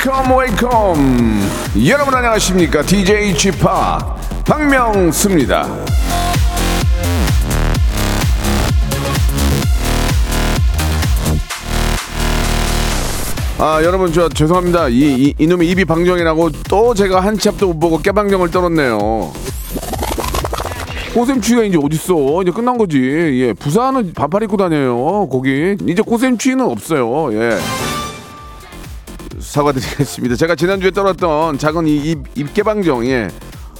Welcome welcome 여러분 안녕하십니까? DJ p 박명수입니다. 아 여러분 저 죄송합니다. 이, 이 이 놈의 입이 방정이라고 또 제가 한 치 앞도 못 보고 깨방정을 떨었네요. 꽃샘추위가 이제 어딨어? 이제 끝난 거지. 예 부산은 반팔 입고 다녀요 거기 이제 꽃샘추위는 없어요 예 사과드리겠습니다. 제가 지난주에 떨었던 작은 이 입, 입개방정, 예.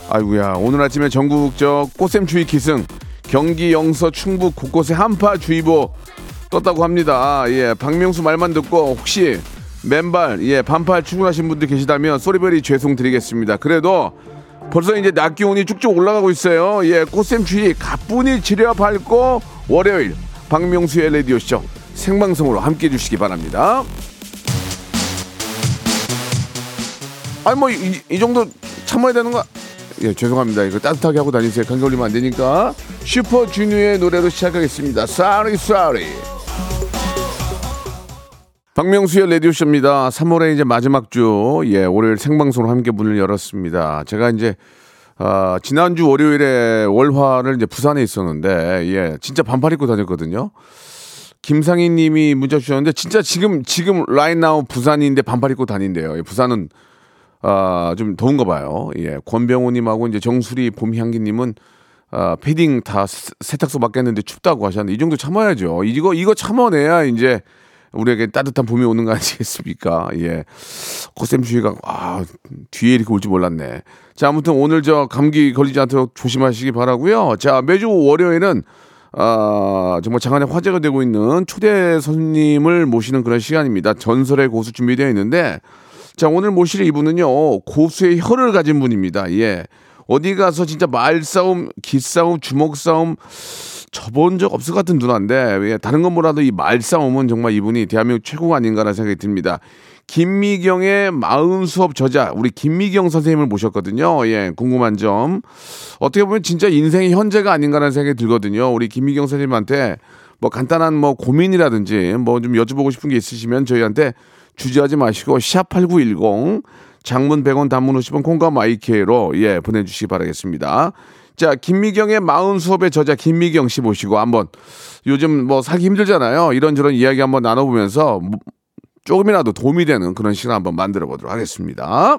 아이고야, 오늘 아침에 전국적 꽃샘추위 기승, 경기, 영서, 충북 곳곳에 한파주의보 떴다고 합니다. 예, 박명수 말만 듣고 혹시 맨발, 예, 반팔 출근하신 분들 계시다면 소리베리 죄송드리겠습니다. 그래도 벌써 이제 낮 기온이 쭉쭉 올라가고 있어요. 예, 꽃샘추위 가뿐히 지려 밟고 월요일 박명수의 레디오쇼 생방송으로 함께 해 주시기 바랍니다. 아니 뭐이 정도 참아야 되는 거. 예 죄송합니다. 이거 따뜻하게 하고 다니세요. 감기 걸리면 안 되니까. 슈퍼주니어의 노래로 시작하겠습니다. Sorry Sorry. 박명수의 라디오쇼입니다. 3월의 이제 마지막 주, 예, 월요일 생방송으로 함께 문을 열었습니다. 제가 이제, 어, 지난주 월요일에 월화를 이제 부산에 있었는데, 예, 진짜 반팔 입고 다녔거든요. 김상희 님이 문자 주셨는데, 진짜 지금, 지금 라인 나우 부산인데 반팔 입고 다닌대요. 예, 부산은 아, 좀 더운가 봐요. 예. 권병호님하고 이제 정수리 봄향기님은 아, 패딩 다 세탁소 맡겼는데 춥다고 하셨는데 이 정도 참아야죠. 이거 이거 참아내야 이제 우리에게 따뜻한 봄이 오는 거 아니겠습니까? 예. 코샘추위가 아, 뒤에 이렇게 올지 몰랐네. 자, 아무튼 오늘 저 감기 걸리지 않도록 조심하시기 바라고요. 자, 매주 월요일은 아, 정말 장안에 화제가 되고 있는 초대 손님을 모시는 그런 시간입니다. 전설의 고수 준비되어 있는데 자, 오늘 모실 이분은요, 고수의 혀를 가진 분입니다. 예. 어디 가서 진짜 말싸움, 기싸움, 주먹싸움, 접은 적 없을 것 같은 누나인데, 예, 다른 건 뭐라도 이 말싸움은 정말 이분이 대한민국 최고가 아닌가라는 생각이 듭니다. 김미경의 마음 수업 저자, 우리 김미경 선생님을 모셨거든요. 예, 궁금한 점. 어떻게 보면 진짜 인생의 현재가 아닌가라는 생각이 들거든요. 우리 김미경 선생님한테 뭐 간단한 뭐 고민이라든지 뭐 좀 여쭤보고 싶은 게 있으시면 저희한테 주저하지 마시고 샵8910 장문 100원 단문 50원 콩과 마이케로 예 보내주시기 바라겠습니다. 자 김미경의 마흔 수업의 저자 김미경 씨 모시고 한번 요즘 뭐 살기 힘들잖아요. 이런저런 이야기 한번 나눠보면서 조금이라도 도움이 되는 그런 시간 한번 만들어 보도록 하겠습니다.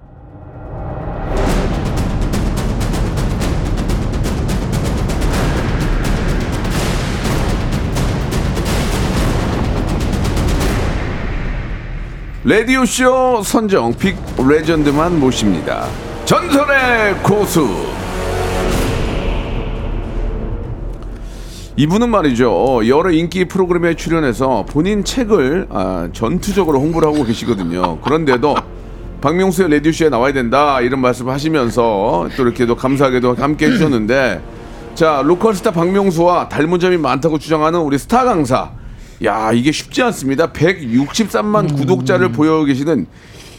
라디오쇼 선정 빅 레전드만 모십니다. 전설의 고수. 이분은 말이죠. 여러 인기 프로그램에 출연해서 본인 책을 아, 전투적으로 홍보를 하고 계시거든요. 그런데도 박명수의 레디오쇼에 나와야 된다 이런 말씀을 하시면서 또 이렇게도 감사하게도 함께 해주셨는데 자 local 스타 박명수와 닮은 점이 많다고 주장하는 우리 스타 강사 야 이게 쉽지 않습니다. 163만 구독자를 보유 계시는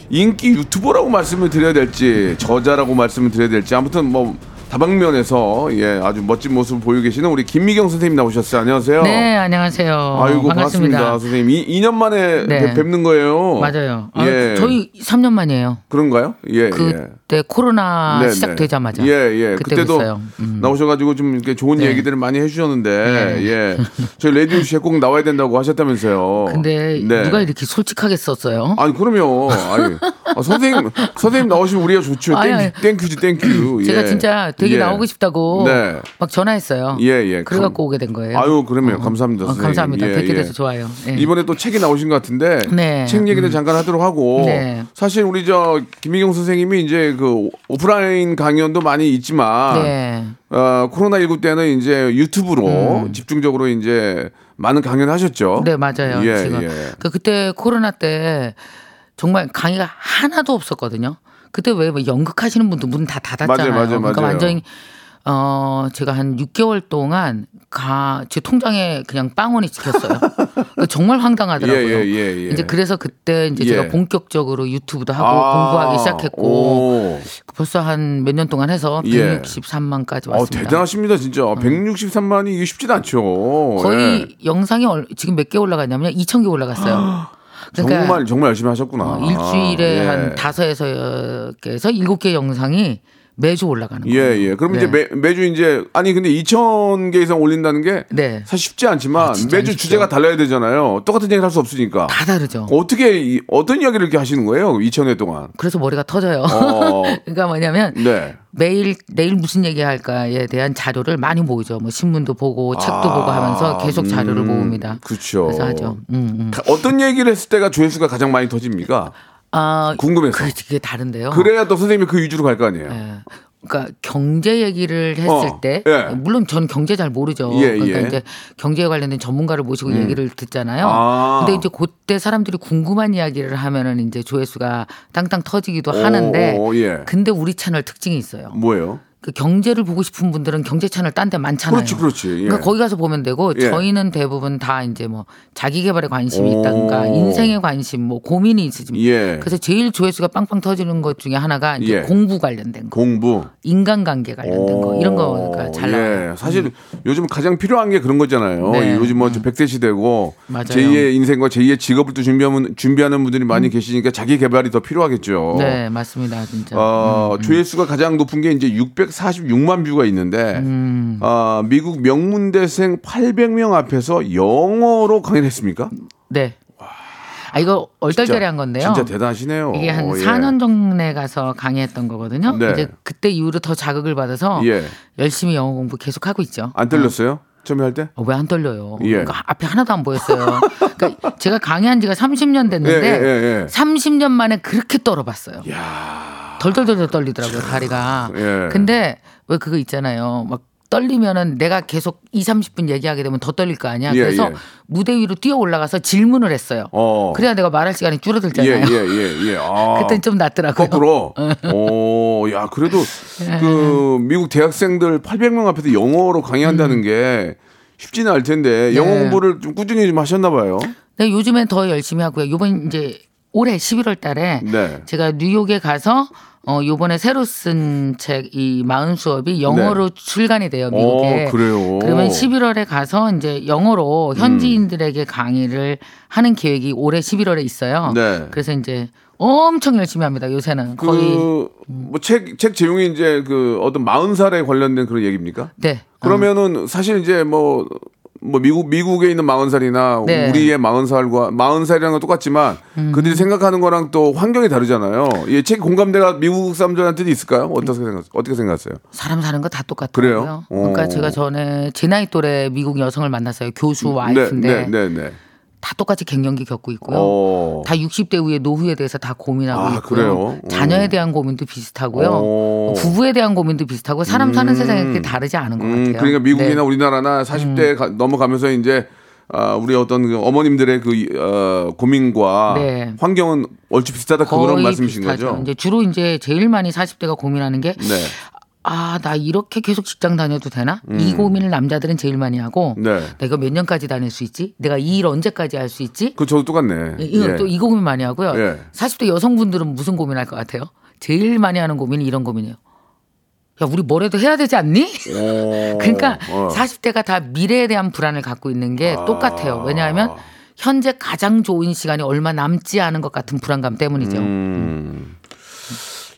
인기 유튜버라고 말씀을 드려야 될지 저자라고 말씀을 드려야 될지 아무튼 뭐 다방면에서 예 아주 멋진 모습을 보이고 계시는 우리 김미경 선생님 나오셨어요 안녕하세요 네, 안녕하세요. 아이고 반갑습니다. 반갑습니다 선생님 이, 2년 만에 네. 뵙- 뵙는 거예요 맞아요. 아, 예 저희 3년 만이에요. 그런가요 예 예. 그때 코로나 네, 시작되자마자. 네. 예, 예. 그때 그때도. 음. 나오셔가지고 좀 이렇게 좋은 네. 얘기들을 많이 해주셨는데, 네. 예. 저희 레디오쇼에 꼭 나와야 된다고 하셨다면서요. 근데 네. 누가 이렇게 솔직하게 썼어요? 아니, 그럼요. 아니, 아, 선생님, 선생님 나오시면 우리가 좋죠. 땡큐. 땡큐지, 땡큐. 제가 예. 진짜 되게 예. 나오고 싶다고 네. 막 전화했어요. 예, 예. 그래갖고 오게 된 거예요. 아유, 그러면 어, 감사합니다. 어. 감사합니다. 예, 뵙게 예. 돼서 좋아요. 예. 이번에 또 책이 나오신 것 같은데 네. 책 얘기는 잠깐 하도록 하고 네. 사실 우리 저 김미경 선생님이 이제 그 오프라인 강연도 많이 있지만 네. 어, 코로나19 때는 이제 유튜브로 집중적으로 이제 많은 강연을 하셨죠. 네, 맞아요. 예, 지금. 예. 그 그때 코로나 때 정말 강의가 하나도 없었거든요. 그때 왜 뭐 연극하시는 분들 문다 닫았잖아요. 맞아요, 맞아요, 그러니까 맞아요. 완전히 어 제가 한 6개월 동안 가 제 통장에 그냥 빵원이 찍혔어요. 그러니까 정말 황당하더라고요. 예, 예, 예, 예. 이제 그래서 그때 이제 예. 제가 본격적으로 유튜브도 하고 아, 공부하기 시작했고 오. 벌써 한 몇 년 동안 해서 예. 163만까지 어, 왔습니다. 대단하십니다, 진짜. 163만이 이게 쉽진 않죠. 거의 예. 영상이 얼- 지금 몇 개 올라갔냐면 2천 개 올라갔어요. 그러니까 정말 정말 열심히 하셨구나. 어, 일주일에 예. 한 다섯에서 개에서 일곱 개 영상이 매주 올라가는 예, 거예요. 예. 그럼 네. 이제 매, 매주 이제 아니 근데 2천 개 이상 올린다는 게 네. 사실 쉽지 않지만 아, 매주 안 쉽죠. 주제가 달라야 되잖아요. 똑같은 얘기를 할 수 없으니까. 다 다르죠. 어떻게 이- 어떤 이야기를 이렇게 하시는 거예요? 2천 회 동안. 그래서 머리가 터져요. 어. 그러니까 뭐냐면 네. 매일 내일 무슨 얘기 할까에 대한 자료를 많이 모으죠. 뭐 신문도 보고 책도 보고 하면서 계속 자료를 모읍니다. 그렇죠. 그래서 하죠. 음, 음. 어떤 얘기를 했을 때가 조회수가 가장 많이 터집니까? 아, 궁금해서. 그- 그게 다른데요. 그래야 또 선생님이 그 위주로 갈 거 아니에요. 예. 그러니까 경제 얘기를 했을 어, 때 예. 물론 전 경제 잘 모르죠. 예, 그러니까 예. 이제 경제에 관련된 전문가를 모시고 얘기를 듣잖아요. 아. 근데 이제 그때 사람들이 궁금한 이야기를 하면은 이제 조회수가 땅땅 터지기도 하는데 오, 예. 근데 우리 채널 특징이 있어요. 뭐예요? 그 경제를 보고 싶은 분들은 경제 채널 딴 데 많잖아요. 그렇지, 그렇지. 예. 그러니까 거기 가서 보면 되고 예. 저희는 대부분 다 이제 뭐 자기 개발에 관심이 오. 있다든가 인생에 관심 뭐 고민이 있으신 예. 그래서 제일 조회수가 빵빵 터지는 것 중에 하나가 이제 예. 공부 관련된 거. 공부. 인간관계 관련된 거 이런 거가 잘 나와요. 음. 예, 사실 요즘 가장 필요한 게 그런 거잖아요. 네. 요즘 뭐 100세 시대고 맞아요. 제2의 인생과 제2의 직업을 또 준비하는 준비하는 분들이 많이 계시니까 자기 개발이 더 필요하겠죠. 음. 네, 맞습니다, 진짜. 어, 조회수가 가장 높은 게 이제 646만 뷰가 있는데 음. 어, 미국 명문대생 800명 앞에서 영어로 강연했습니까? 네. 아 이거 얼떨결에 한 건데요. 진짜 대단하시네요. 이게 한 예. 4년 전에 가서 강의했던 거거든요. 네. 이제 그때 이후로 더 자극을 받아서 예. 열심히 영어 공부 계속 하고 있죠. 안 떨렸어요? 처음에 할 때? 왜안 떨려요? 예. 그러니까 앞에 하나도 안 보였어요. 그러니까 제가 강의한 지가 30년 됐는데 예, 예, 예, 예. 30년 만에 그렇게 떨어봤어요. 야. 덜덜덜 떨리더라고요, 다리가. 예. 근데 왜 그거 있잖아요. 막 떨리면은 내가 계속 2, 30분 얘기하게 되면 더 떨릴 거 아니야. 예, 그래서 예. 무대 위로 뛰어 올라가서 질문을 했어요. 어. 그래야 내가 말할 시간이 예, 줄어들잖아요. 예, 예, 예. 아. 그때는 좀 낫더라고요. 거꾸로. 오, 야, 그래도 그 미국 대학생들 800명 앞에서 영어로 강의한다는 게 쉽지는 않을 텐데 영어 음. 네. 공부를 좀 꾸준히 좀 하셨나 봐요. 네, 요즘엔 더 열심히 하고요. 요번 이제 올해 11월 달에 네. 제가 뉴욕에 가서 어 요번에 새로 쓴 책 이 마흔 수업이 영어로 출간이 돼요 미국에. 네. 어, 그래요? 그러면 11월에 가서 이제 영어로 현지인들에게 강의를 하는 계획이 올해 11월에 있어요. 네. 그래서 이제 엄청 열심히 합니다. 요새는 거의 그 뭐책 책 제용이 이제 그 어떤 40살에 관련된 그런 얘기입니까? 네. 그러면은 사실 이제 뭐, 뭐 미국 미국에 있는 40살이나 네. 음. 우리의 40살과 40살이랑 건 똑같지만 그들이 생각하는 거랑 또 환경이 다르잖아요. 이 책 공감대가 미국 사람들한테도 있을까요? 어떻게 생각 어떻게 생각하세요? 사람 사는 거 다 똑같아요. 그래요? 그러니까 오. 제가 전에 제 나이 또래 미국 여성을 만났어요. 교수 네, 와이프인데 네, 네, 네. 다 똑같이 갱년기 겪고 있고요. 어. 다 60대 후에 노후에 대해서 다 고민하고 아, 있고요. 그래요? 자녀에 음. 대한 고민도 비슷하고요. 어. 부부에 대한 고민도 비슷하고 사람 사는 세상이 그렇게 다르지 않은 것 음, 같아요. 그러니까 미국이나 네. 우리나라나 40대 가- 넘어가면서 이제 아, 우리 어떤 그 어머님들의 그 어, 고민과 네. 환경은 얼추 비슷하다 그런 말씀이신 비슷하죠. 거죠? 이제 주로 이제 제일 많이 40대가 고민하는 게 네. 아, 나 이렇게 계속 직장 다녀도 되나? 이 고민을 남자들은 제일 많이 하고 음. 네. 내가 몇 년까지 다닐 수 있지? 내가 이 일 언제까지 할 수 있지? 그 저도 똑같네. 이거 예. 또이 고민 많이 하고요. 예. 40대 여성분들은 무슨 고민할 것 같아요? 제일 많이 하는 고민이 이런 고민이에요. 야, 우리 뭐라도 해야 되지 않니? 어. 그러니까 어. 40대가 다 미래에 대한 불안을 갖고 있는 게 똑같아요. 왜냐하면 현재 가장 좋은 시간이 얼마 남지 않은 것 같은 불안감 때문이죠. 음.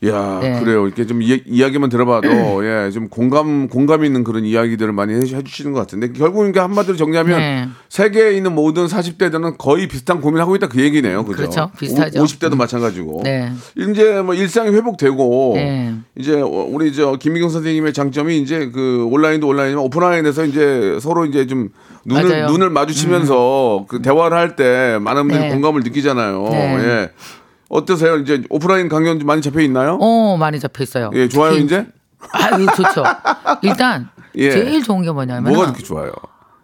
야 네. 그래요. 이렇게 좀 이, 이야기만 들어봐도 예, 좀 공감 공감 있는 그런 이야기들을 많이 해, 해주시는 것 같은데 결국 한마디로 정리하면 네. 세계에 있는 모든 40대들은 거의 비슷한 고민을 하고 있다 그 얘기네요. 그죠? 그렇죠. 비슷하죠. 50대도 마찬가지고. 네. 이제 뭐 일상이 회복되고 네. 이제 우리 저 김미경 선생님의 장점이 이제 그 온라인도 온라인이지만 오프라인에서 이제 서로 이제 좀 눈을 맞아요. 음. 눈을 마주치면서 그 대화를 할 때 많은 분들이 네. 공감을 느끼잖아요. 네. 예. 어떠세요? 이제 오프라인 강연 좀 많이 잡혀 있나요? 어 많이 잡혀 있어요. 예, 좋아요 특히 이제? 아, 이거 좋죠. 일단 예. 제일 좋은 게 뭐냐면 뭐가 그렇게 좋아요?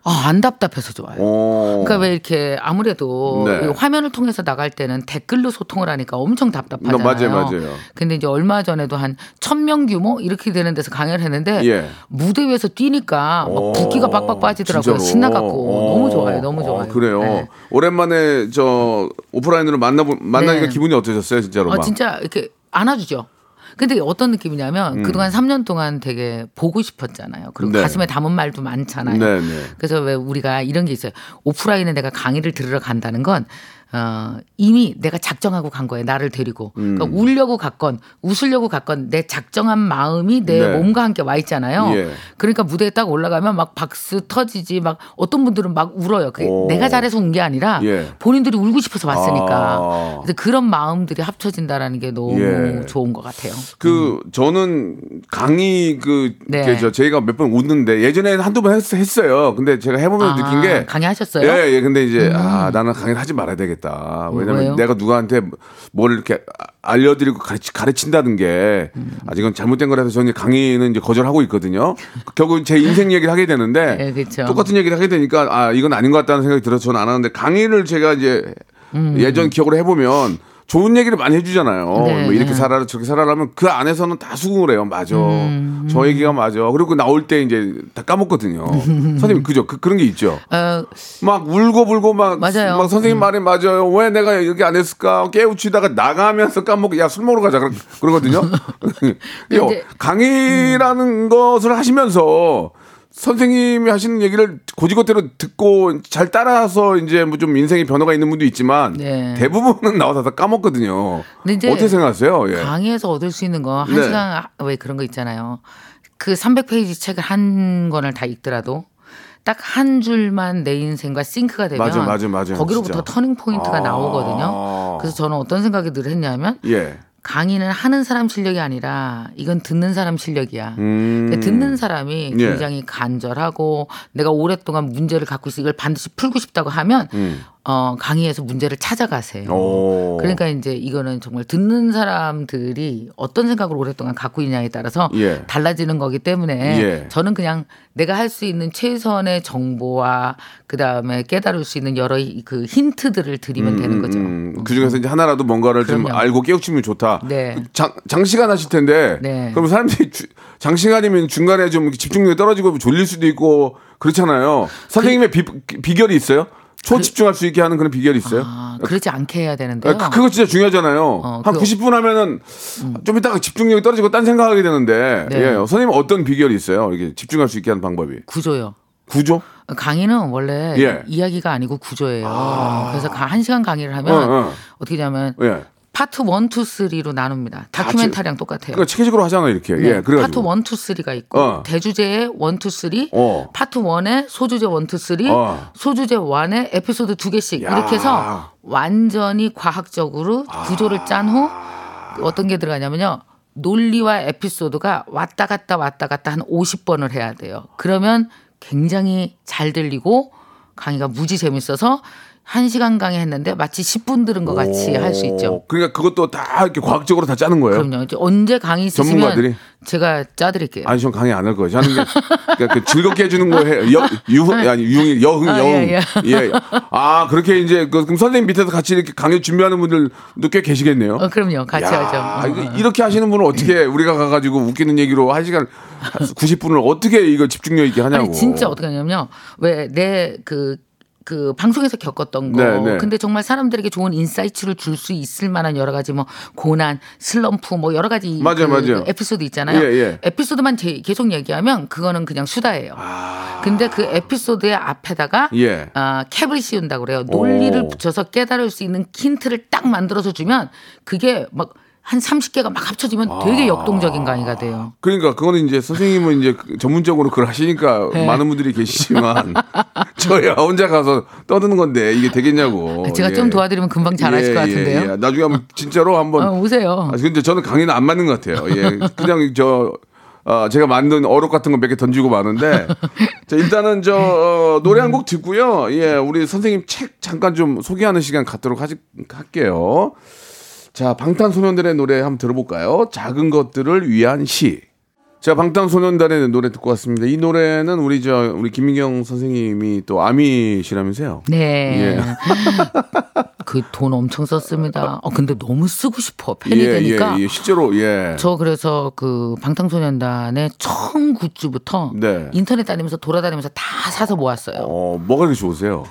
아, 안 답답해서 좋아요. 어. 그러니까 왜 이렇게 아무래도 네. 이 화면을 통해서 나갈 때는 댓글로 소통을 하니까 엄청 답답하잖아요. 맞아요, 맞아요. 근데 이제 얼마 전에도 한 천 명 규모 이렇게 되는 데서 강연을 했는데 예. 무대 위에서 뛰니까 막 오, 붓기가 빡빡 빠지더라고요. 진짜로? 신나갖고 어. 너무 좋아요, 너무 좋아요. 어, 그래요. 네. 오랜만에 저 오프라인으로 만나 만나니까 네. 기분이 어떠셨어요, 진짜로? 어, 막? 진짜 이렇게 안아주죠. 근데 어떤 느낌이냐면 그동안 3년 동안 되게 보고 싶었잖아요. 그리고 음. 네. 가슴에 담은 말도 많잖아요. 네, 네. 그래서 왜 우리가 이런 게 있어요. 오프라인에 내가 강의를 들으러 간다는 건 어, 이미 내가 작정하고 간 거예요. 나를 데리고. 음. 그러니까 울려고 갔건 웃으려고 갔건 내 작정한 마음이 내 네. 몸과 함께 와 있잖아요. 예. 그러니까 무대에 딱 올라가면 막 박수 터지지 막 어떤 분들은 막 울어요. 그게 오. 내가 잘해서 운게 아니라 예. 본인들이 울고 싶어서 왔으니까. 아. 그래서 그런 마음들이 합쳐진다라는 게 너무 예. 좋은 것 같아요. 그 저는 강의 그, 네. 그 저, 저희가 몇 번 웃는데 예전에 한두 번 했, 했어요. 근데 제가 해보면서 아, 느낀 게 강의하셨어요? 음. 예, 예. 근데 이제 아 나는 강의를 하지 말아야 되겠다. 왜냐면 왜요? 내가 누구한테 뭘 이렇게 알려드리고 가르치, 가르친다는 게 음. 아직은 잘못된 거라서 저는 저는 이제 거절하고 있거든요. 결국 제 인생 얘기를 하게 되는데 네, 그쵸. 똑같은 얘기를 하게 되니까 아 이건 아닌 것 같다는 생각이 들어서 저는 안 하는데 강의를 제가 이제 음. 예전 기억으로 해보면 좋은 얘기를 많이 해주잖아요. 네, 뭐 이렇게 네. 살아라 저렇게 살아라면 그 안에서는 다 수긍을 해요. 맞아. 음, 저 얘기가 맞아. 그리고 나올 때 이제 다 까먹거든요. 선생님 그죠? 그, 그런 게 있죠. 어, 막 울고 불고 막, 맞아요. 음. 막 선생님 말이 맞아요. 왜 내가 이렇게 안 했을까? 깨우치다가 나가면서 까먹고 야 술 먹으러 가자 그러, 그러거든요. 요, 이제- 강의라는 것을 하시면서 선생님이 하시는 얘기를 고지고대로 듣고 잘 따라서 이제 뭐 좀 인생의 변화가 있는 분도 있지만 네. 대부분은 나와서 다 까먹거든요. 어떻게 생각하세요? 예. 강의에서 얻을 수 있는 거한 네. 시간 왜 그런 거 있잖아요. 그 300페이지 책을 한 권을 다 읽더라도 딱한 줄만 내 인생과 sync가 되면 맞아, 맞아, 맞아. 거기로부터 진짜. 터닝 포인트가 아. 나오거든요. 그래서 저는 어떤 생각이 늘 했냐면 예. 강의는 하는 사람 실력이 아니라 이건 듣는 사람 실력이야. 음. 듣는 사람이 예. 굉장히 간절하고 내가 오랫동안 문제를 갖고 있어 이걸 반드시 풀고 싶다고 하면 어, 강의에서 문제를 찾아가세요. 음. 오. 그러니까 이제 이거는 정말 듣는 사람들이 어떤 생각을 오랫동안 갖고 있냐에 따라서 예. 달라지는 거기 때문에 예. 저는 그냥 내가 할 수 있는 최선의 정보와 그 다음에 깨달을 수 있는 여러 이- 그 힌트들을 드리면 되는 거죠. 그 중에서 이제 하나라도 뭔가를 좀 그럼요. 알고 깨우치면 좋다. 네. 장, 장시간 하실 텐데. 네. 그럼 사람들이 주- 장시간이면 중간에 좀 집중력이 떨어지고 졸릴 수도 있고 그렇잖아요. 선생님의 비, 비결이 있어요? 초집중할 수 있게 하는 그런 비결이 있어요? 아, 그렇지 않게 해야 되는데요. 그, 그거 진짜 중요하잖아요. 어, 한 음. 90분 하면은 좀 이따가 집중력이 떨어지고 딴 생각하게 되는데. 네. 예. 선생님 어떤 비결이 있어요? 이게 집중할 수 있게 하는 방법이. 구조요. 구조? 강의는 원래 예. 이야기가 아니고 구조예요. 그래서 가- 한 시간 강의를 하면 어, 어. 어떻게 하냐면 예. 파트 1, 2, 3로 나눕니다. 다큐멘터리랑 똑같아요. 그러니까 체계적으로 하잖아요, 이렇게. 네, 예. 그래가지고. 파트 1, 2, 3가 있고 어. 대주제에 1, 2, 3, 어. 파트 1에 소주제 1, 2, 3, 어. 소주제 1에 에피소드 두 개씩 야. 이렇게 해서 완전히 과학적으로 구조를 짠 후 어떤 게 들어가냐면요. 논리와 에피소드가 왔다 갔다 왔다 갔다 한 50번을 해야 돼요. 그러면 굉장히 잘 들리고 강의가 무지 재밌어서 한 시간 강의 했는데 마치 10분 들은 것 같이 할 수 있죠. 오, 그러니까 그것도 다 이렇게 과학적으로 다 짜는 거예요. 그럼요. 언제 강의 있으시면 전문가들이? 제가 짜드릴게요. 아니 전 강의 안 할 거예요. 저는 게 그러니까 그 즐겁게 해주는 거 해요. 여, 유 아니 유흥 여흥 아, 여흥 예, 예. 아 그렇게 이제 그, 그럼 선생님 밑에서 같이 이렇게 강의 준비하는 분들도 꽤 계시겠네요. 어, 그럼요. 같이 야, 하죠. 어, 이렇게 하시는 분은 어떻게 우리가 가가지고 웃기는 얘기로 한 시간 90분을 어떻게 이거 집중력 있게 하냐고. 아니 진짜 어떻게 하냐면요. 왜 내 그 그 방송에서 겪었던 거. 네, 네. 근데 정말 사람들에게 좋은 insight를 줄 수 있을 만한 여러 가지 뭐 고난, 슬럼프 뭐 여러 가지 맞아요, 그 맞아요. 에피소드 있잖아요. 예, 예. 에피소드만 제- 계속 얘기하면 그거는 그냥 수다예요. 근데 그 에피소드의 앞에다가 아. 예. 아, 캡을 씌운다고 그래요. 논리를 오. 붙여서 깨달을 수 있는 힌트를 딱 만들어서 주면 그게 막 한 30개가 막 합쳐지면 아. 되게 역동적인 강의가 돼요. 그러니까 그거는 이제 선생님은 이제 그 전문적으로 그걸 하시니까 네. 많은 분들이 계시지만 저야 혼자 가서 떠드는 건데 이게 되겠냐고. 제가 예. 좀 도와드리면 금방 잘하실 예, 것 같은데요. 예, 예. 나중에 한번 진짜로 한번 어, 오세요. 아, 근데 저는 강의는 안 맞는 것 같아요. 예. 그냥 저, 아, 제가 만든 어록 같은 거 몇 개 던지고 마는데. 자, 일단은 저, 어, 노래 한 곡 듣고요. 예, 우리 선생님 책 잠깐 좀 소개하는 시간 갖도록 하지, 할게요. 자, 방탄소년단의 노래 한번 들어볼까요? 작은 것들을 위한 시. 자, 방탄소년단의 노래 듣고 왔습니다. 이 노래는 우리 저, 우리 김민경 선생님이 또 아미시라면서요? 네. 예. 그돈 엄청 썼습니다. 어, 근데 너무 쓰고 싶어. 팬이 되니까. 예, 예, 실제로, 예. 저 그래서 그 방탄소년단의 처음 굿즈부터 네. 인터넷 다니면서 돌아다니면서 다 사서 모았어요. 어, 뭐가 그렇게 좋으세요?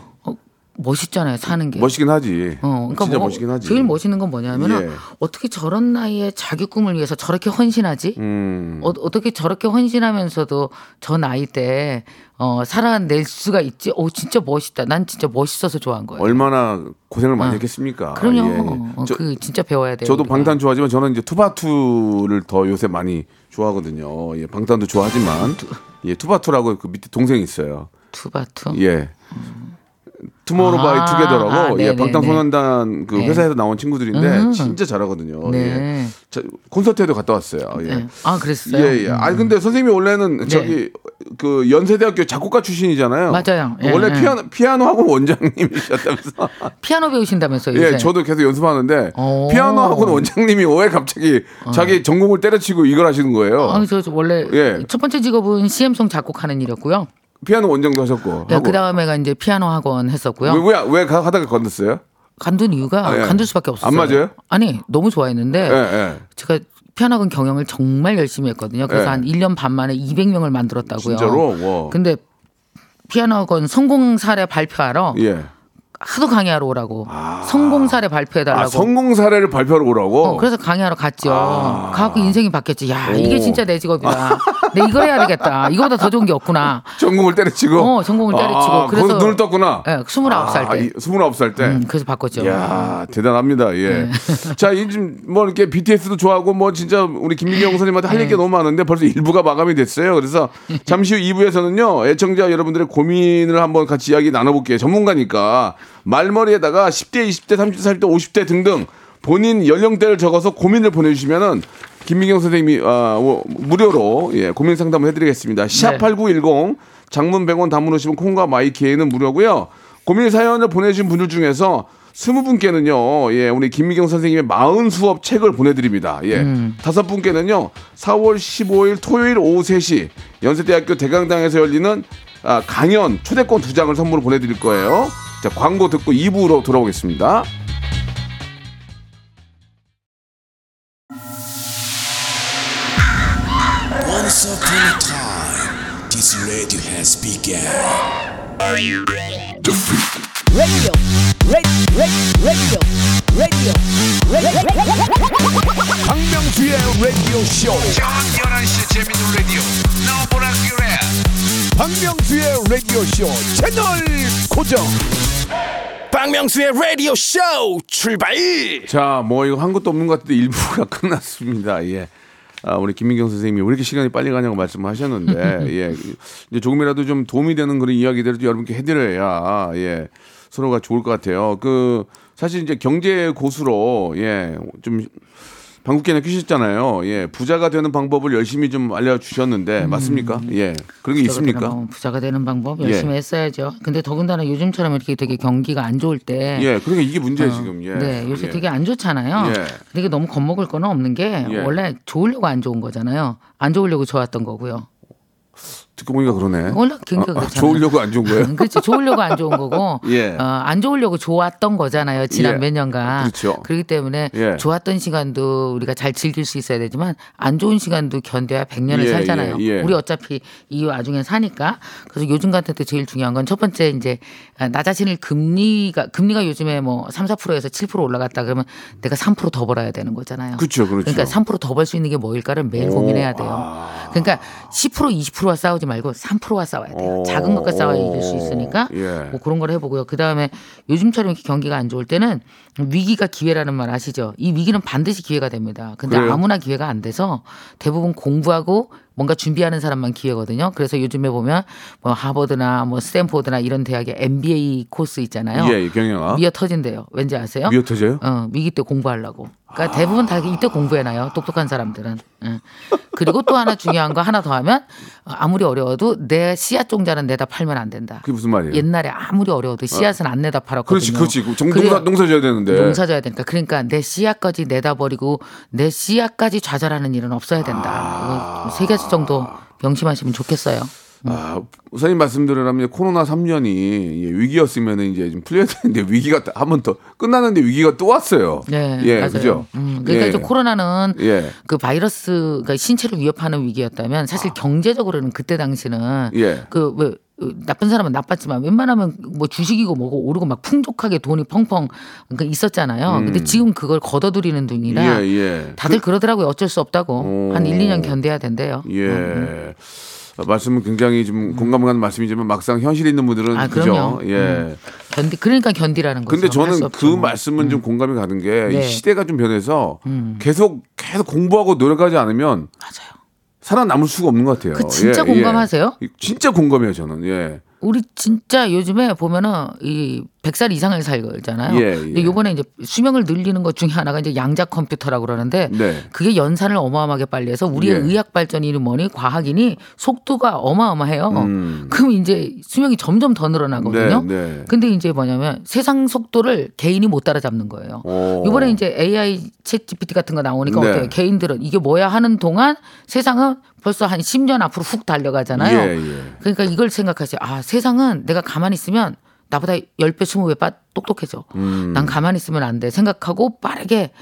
멋있잖아요, 사는 게. 멋있긴 하지. 어, 그러니까 진짜 뭐 멋있긴 하지. 제일 멋있는 건 뭐냐면은 예. 어떻게 저런 나이에 자기 꿈을 위해서 저렇게 헌신하지? 음. 어, 어떻게 저렇게 헌신하면서도 저 나이 때 어, 살아낼 수가 있지? 오, 진짜 멋있다. 난 진짜 멋있어서 좋아한 거예요. 얼마나 고생을 많이 어. 했겠습니까? 그럼요. 예, 예. 어, 저, 그 진짜 배워야 돼요. 저도 우리가. 방탄 좋아하지만 저는 이제 투바투를 더 요새 많이 좋아하거든요. 예, 방탄도 좋아하지만 예, 투바투라고 그 밑에 동생이 있어요. 투바투. 예. 투모로우 바이 아, 투게더라고 아, 예, 네네네. 방탄소년단 그 네. 회사에서 나온 친구들인데 음. 진짜 잘하거든요. 네. 예. 자, 콘서트에도 갔다 왔어요. 예. 네. 아, 그랬어요. 예, 예. 아니 근데 선생님이 원래는 저기 그 연세대학교 작곡과 출신이잖아요. 맞아요. 예, 원래 예. 피아노 피아노 학원 원장님이셨다면서. 피아노 배우신다면서요. 예, 저도 계속 연습하는데 오. 피아노 학원 원장님이 왜 갑자기 자기 전공을 때려치고 이걸 하시는 거예요? 아, 저, 저 원래 예. 첫 번째 직업은 CM송 작곡하는 일이었고요. 피아노 원장도 하셨고. 네. 그 다음에가 이제 피아노 학원 했었고요. 왜, 왜, 왜 가- 하다가 건넜어요? 간둔 이유가 아, 예. 간둘 수밖에 없었어요. 안 맞아요? 아니, 너무 좋아했는데 예, 예. 제가 피아노 학원 경영을 정말 열심히 했거든요. 그래서 예. 한 1년 반 만에 200명을 만들었다고요. 진짜로? 와. 근데 피아노 학원 성공 사례 발표하러 예. 하도 강의하러 오라고. 성공 사례 발표해 달라고. 아, 성공 사례를 발표하러 오라고? 어, 그래서 강의하러 갔죠. 아. 가고 인생이 바뀌었지. 야, 오. 이게 진짜 내 직업이다. 내 이걸 해야 되겠다. 이거보다 더 좋은 게 없구나. 전공을 때려치고? 어, 전공을 때려치고. 아, 그래서- 눈을 떴구나? 예, 29살 때. 아, 29살 때? 음, 그래서 바꿨죠. 이야, 대단합니다. 예. 네. 자, 이좀뭐 이렇게 BTS도 좋아하고 뭐 진짜 우리 김민경 선생님한테 할 네. 얘기가 너무 많은데 벌써 1부가 마감이 됐어요. 그래서 잠시 후 2부에서는요. 애청자 여러분들의 고민을 한번 같이 이야기 나눠볼게요. 전문가니까 말머리에다가 10대, 20대, 30대, 40대, 50대 등등 본인 연령대를 적어서 고민을 보내주시면은 김민경 선생님이 아, 뭐, 무료로 예, 고민 상담을 해드리겠습니다. 샵 네. 8910 장문 100원 담문 오시면 콩과 마이키에는 무료고요. 고민 사연을 보내주신 분들 중에서 스무 분께는요, 예, 우리 김미경 선생님의 마흔 수업 책을 보내드립니다. 예, 다섯 분께는요, 4월 15일 토요일 오후 3시 연세대학교 대강당에서 열리는 아, 강연 초대권 두 장을 선물로 보내드릴 거예요. 자, 광고 듣고 2부로 돌아오겠습니다. Once upon a time, this radio has begun. radio, radio, radio, radio, radio. 박명수의 라디오 쇼. 저녁 11시 재밌는 라디오 너보라 그래 박명수의 라디오 쇼 채널 고정. 박명수의 라디오 쇼 출발. 자, 뭐 이거 한 것도 없는 것 같은데 일부가 끝났습니다. 예. 아, 우리 김민경 선생님이 왜 이렇게 시간이 빨리 가냐고 말씀하셨는데, 예. 이제 조금이라도 좀 도움이 되는 그런 이야기들을 여러분께 해드려야, 예. 서로가 좋을 것 같아요. 그, 사실 이제 경제 고수로, 예. 좀, 방국계나 끼셨잖아요. 예. 부자가 되는 방법을 열심히 좀 알려주셨는데, 맞습니까? 예. 그런 게 되는 있습니까? 방법, 부자가 되는 방법 예. 열심히 했어야죠. 근데 더군다나 요즘처럼 이렇게 되게 경기가 안 좋을 때 예. 그러니까 이게 문제예요, 지금. 예. 네, 요새 예. 되게 안 좋잖아요. 예. 근데 이게 너무 겁먹을 거는 없는 게 예. 원래 좋으려고 안 좋은 거잖아요. 안 좋으려고 좋았던 거고요. 듣고 보니까 그러네. 원래 굉장히 아, 아, 그렇잖아요. 좋으려고 안 좋은 거예요? 그렇죠. 좋으려고 안 좋은 거고, 예. 어, 안 좋으려고 좋았던 거잖아요. 지난 예. 몇 년간. 그렇죠. 그렇기 때문에 예. 좋았던 시간도 우리가 잘 즐길 수 있어야 되지만 안 좋은 시간도 견뎌야 100년을 예, 살잖아요. 예, 예. 우리 어차피 이 와중에 사니까. 그래서 요즘 같은 때 제일 중요한 건 첫 번째 이제 나 자신을 금리가 금리가 요즘에 뭐 3, 4%에서 7% 올라갔다 그러면 내가 3%더 벌어야 되는 거잖아요. 그렇죠, 그렇죠. 그러니까 3%더 벌 수 있는 게 뭐일까를 매일 고민해야 돼요. 아. 그러니까 10% 20%와 싸우지 말고 3%와 싸워야 돼요. 오, 작은 것과 싸워야 오, 이길 수 있으니까 예. 뭐 그런 걸 해보고요. 그 다음에 요즘처럼 이렇게 경기가 안 좋을 때는 위기가 기회라는 말 아시죠? 이 위기는 반드시 기회가 됩니다. 근데 그래요? 아무나 기회가 안 돼서 대부분 공부하고 뭔가 준비하는 사람만 기회거든요. 그래서 요즘에 보면 뭐 하버드나 뭐 스탠포드나 이런 대학의 MBA 코스 있잖아요. 예, 예 경영학. 미어 터진대요. 왠지 아세요? 미어 터져요? 어, 미기 때 공부하려고. 그러니까 아... 대부분 다 이때 공부해놔요. 똑똑한 사람들은. 응. 그리고 또 하나 중요한 거 하나 더 하면 아무리 어려워도 내 씨앗 종자는 내다 팔면 안 된다. 그게 무슨 말이에요? 옛날에 아무리 어려워도 어. 씨앗은 안 내다 팔았거든요. 그렇지, 그렇지. 농사, 농사 져야 되는데. 농사 져야 되니까. 그러니까 내 씨앗까지 내다 버리고 내 씨앗까지 좌절하는 일은 없어야 된다. 아... 뭐 세계 180 정도 명심하시면 좋겠어요. 아, 선생님 말씀대로라면 코로나 3년이 위기였으면 이제 좀 풀려야 되는데 위기가 한 번 더 끝나는데 위기가 또 왔어요. 네, 예, 맞아요. 그죠? 음, 그러니까 예. 코로나는 예. 그 바이러스가 신체를 위협하는 위기였다면 사실 아. 경제적으로는 그때 당시는 예. 그왜 나쁜 사람은 나빴지만 웬만하면 뭐 주식이고 뭐고 오르고 막 풍족하게 돈이 펑펑 그러니까 있었잖아요. 근데 지금 그걸 걷어들이는 중이라 음. 예, 예. 다들 그 러더라고요. 어쩔 수 없다고. 오. 한 1, 2년 견뎌야 된대요. 예. 음, 아, 말씀은 굉장히 좀 공감 가는 말씀이지만 막상 현실에 있는 분들은 아, 그죠? 예. 견디 그러니까 견디라는 거죠. 근데 저는. 그 말씀은 좀 공감이 가는 게이 네. 음. 시대가 좀 변해서 계속 계속 공부하고 노력하지 않으면 맞아요. 살아남을 수가 없는 것 같아요. 그 진짜 예, 공감하세요? 예. 진짜 공감해요, 저는. 예. 우리 진짜 요즘에 보면은 이 100살 이상을 살잖아요. 예, 근데 예. 요번에 이제 수명을 늘리는 것 중에 하나가 이제 양자 컴퓨터라고 그러는데 네. 그게 연산을 어마어마하게 빨리 해서 우리의 예. 의학 발전이니 뭐니 과학이니 속도가 어마어마해요. 음. 그럼 이제 수명이 점점 더 늘어나거든요. 네, 네. 근데 이제 뭐냐면 세상 속도를 개인이 못 따라잡는 거예요. 오. 이번에 이제 AI 챗 GPT 같은 거 나오니까 네. 어때요? 개인들은 이게 뭐야 하는 동안 세상은 벌써 한 10년 앞으로 훅 달려가잖아요. 예, 예. 그러니까 이걸 생각하세요. 아, 세상은 내가 가만히 있으면 나보다 10배, 20배 빠 똑똑해져. 음. 난 가만히 있으면 안 돼. 생각하고 빠르게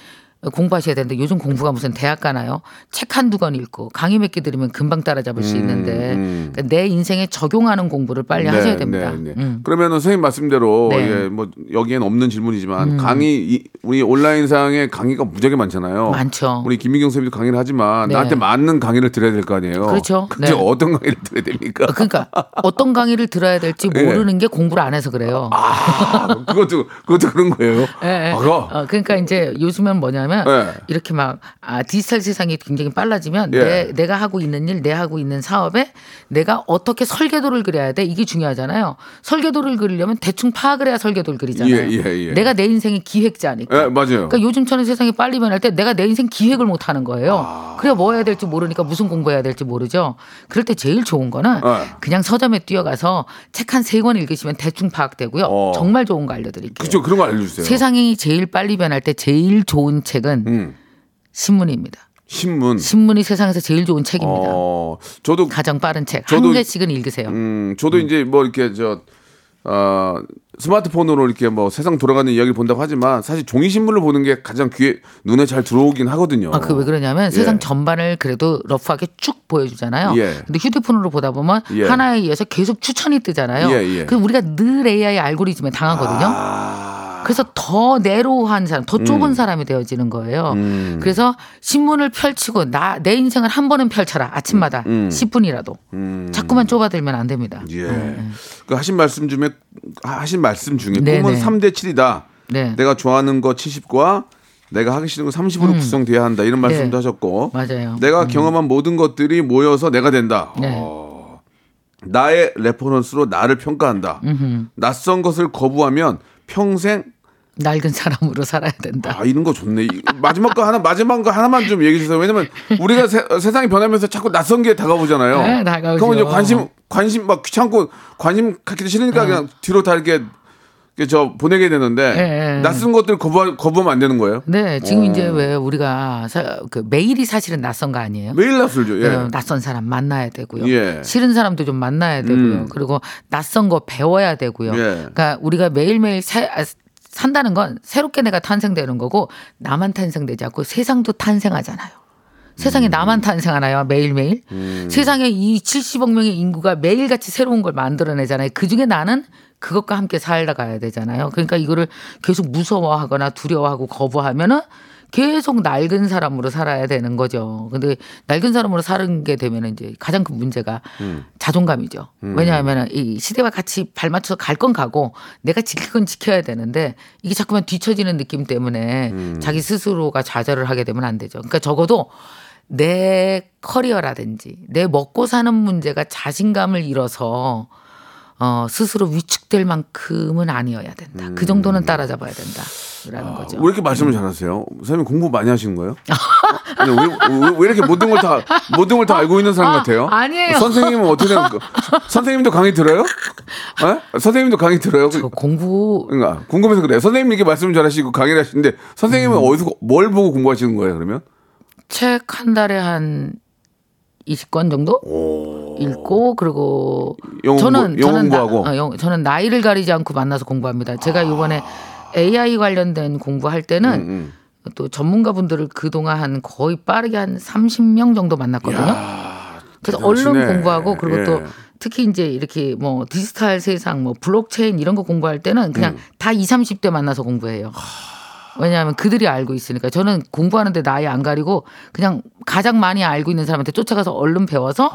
공부하셔야 되는데 요즘 공부가 무슨 대학 가나요? 책 한두 권 읽고 강의 몇 개 들으면 금방 따라잡을 수 있는데 음. 그러니까 내 인생에 적용하는 공부를 빨리 하셔야 됩니다. 네, 네. 음. 그러면은 선생님 말씀대로 네. 음. 예, 뭐 여기엔 없는 질문이지만 강의 이, 우리 온라인상에 강의가 무지하게 많잖아요. 많죠. 우리 김민경 선생님도 강의를 하지만 네. 나한테 맞는 강의를 들어야 될 거 아니에요. 그렇죠. 근데 네. 어떤 강의를 들어야 됩니까? 그러니까 어떤 강의를 들어야 될지 예. 모르는 게 공부를 안 해서 그래요. 아, 그것도 그것도 그런 거예요. 예, 예. 아? 어, 그러니까 이제 요즘은 뭐냐 면 예. 이렇게 막 아, 디지털 세상이 굉장히 빨라지면 예. 내, 내가 하고 있는 일, 내 하고 있는 사업에 내가 어떻게 설계도를 그려야 돼 이게 중요하잖아요. 설계도를 그리려면 대충 파악을 해야 설계도를 그리잖아요. 예, 예, 예. 내가 내 인생의 기획자니까. 예, 맞아요. 그러니까 요즘처럼 세상이 빨리 변할 때 내가 내 인생 기획을 못 하는 거예요. 아. 그래 뭐 해야 될지 모르니까 무슨 공부해야 될지 모르죠. 그럴 때 제일 좋은 거는 예. 그냥 서점에 뛰어가서 책 한 세 권 읽으시면 대충 파악되고요. 어. 정말 좋은 거 알려드릴게요. 그죠 그런 거 알려주세요. 세상이 제일 빨리 변할 때 제일 좋은 책은 음, 신문입니다. 신문. 신문이 세상에서 제일 좋은 책입니다. 어, 저도 가장 빠른 책. 저도- 한 개씩은 읽으세요. 음, 저도 이제 뭐 이렇게 저 어, 스마트폰으로 이렇게 뭐 세상 돌아가는 이야기를 본다고 하지만 사실 종이 신문을 보는 게 가장 귀에 눈에 잘 들어오긴 하거든요. 아, 그 왜 그러냐면 예. 세상 전반을 그래도 러프하게 쭉 보여주잖아요. 예. 근데 휴대폰으로 보다 보면 예. 하나에 의해서 계속 추천이 뜨잖아요. 그 우리가 늘 AI 알고리즘에 당하거든요. 아, 그래서 더 내로한 사람, 더 좁은 사람이 되어지는 거예요. 음. 그래서 신문을 펼치고 나 내 인생을 한 번은 펼쳐라 아침마다 음. 10분이라도 음. 자꾸만 좁아들면 안 됩니다. 예. 그 하신 말씀 중에 하신 말씀 중에 네, 꿈은 네. 3대 7이다. 네, 내가 좋아하는 거 70과 내가 하기 싫은 거 30으로 구성돼야 한다. 이런 말씀도 음. 네. 하셨고. 맞아요. 내가 경험한 모든 것들이 모여서 내가 된다. 네. 어, 나의 reference로 나를 평가한다. 낯선 것을 거부하면 평생 낡은 사람으로 살아야 된다. 아 이런 거 좋네. 이- 마지막 거 하나 마지막 거 하나만 좀 얘기해 주세요. 왜냐면 우리가 세, 세상이 변하면서 자꾸 낯선 게 다가오잖아요. 네, 다가오죠. 그럼 이제 관심 관심 막 귀찮고 관심 갖기도 싫으니까 그냥 뒤로 다 이렇게 저 보내게 되는데 네. 낯선 것들 거부 거부하면 안 되는 거예요. 네, 지금 어. 이제 왜 우리가 사- 그 매일이 사실은 낯선 거 아니에요? 매일 낯설죠. 예. 네, 낯선 사람 만나야 되고요. 예. 싫은 사람도 좀 만나야 되고요. 음. 그리고 낯선 거 배워야 되고요. 예. 그러니까 우리가 매일매일 사- 아, 산다는 건 새롭게 내가 탄생되는 거고 나만 탄생되지 않고 세상도 탄생하잖아요. 세상에 음. 나만 탄생하나요? 매일매일? 세상에 이 70억 명의 인구가 매일같이 새로운 걸 만들어내잖아요. 그 중에 나는 그것과 함께 살다 가야 되잖아요. 그러니까 이거를 계속 무서워하거나 두려워하고 거부하면은 계속 낡은 사람으로 살아야 되는 거죠. 근데 낡은 사람으로 사는 게 되면 이제 가장 큰 문제가 자존감이죠. 왜냐하면 이 시대와 같이 발맞춰서 갈 건 가고 내가 지킬 건 지켜야 되는데 이게 자꾸만 뒤처지는 느낌 때문에 자기 스스로가 좌절을 하게 되면 안 되죠. 그러니까 적어도 내 커리어라든지 내 먹고 사는 문제가 자신감을 잃어서 어, 스스로 위축될 만큼은 아니어야 된다. 그 정도는 따라잡아야 된다 라는 거죠. 왜 이렇게 말씀을 잘하세요? 선생님 공부 많이 하시는 거예요? 아니, 왜, 왜, 왜 이렇게 모든 걸 다 모든 걸 다 알고 있는 사람 아, 같아요? 아니에요. 선생님은 어떻게 된 거- 선생님도 강의 들어요? 에? 선생님도 강의 들어요? 저 공부 그러니까 궁금해서 그래요. 선생님 이렇게 말씀 잘하시고 강의를 하시는데 선생님은 음. 어디서 뭘 보고 공부하시는 거예요? 그러면? 책 한 달에 한 20권 정도 읽고 그리고 영어 저는 영어 저는 나- 공부하고? 어, 영- 저는 나이를 가리지 않고 만나서 공부합니다. 제가 이번에 AI 관련된 공부할 때는 음, 또 전문가분들을 그동안 한 거의 빠르게 한 30명 정도 만났거든요. 그래서 대단하시네. 언론 공부하고 그리고 예. 또 특히 이제 이렇게 뭐 디지털 세상 뭐 블록체인 이런 거 공부할 때는 그냥 음. 다 20, 30대 만나서 공부해요. 왜냐하면 그들이 알고 있으니까 저는 공부하는데 나이 안 가리고 그냥 가장 많이 알고 있는 사람한테 쫓아가서 얼른 배워서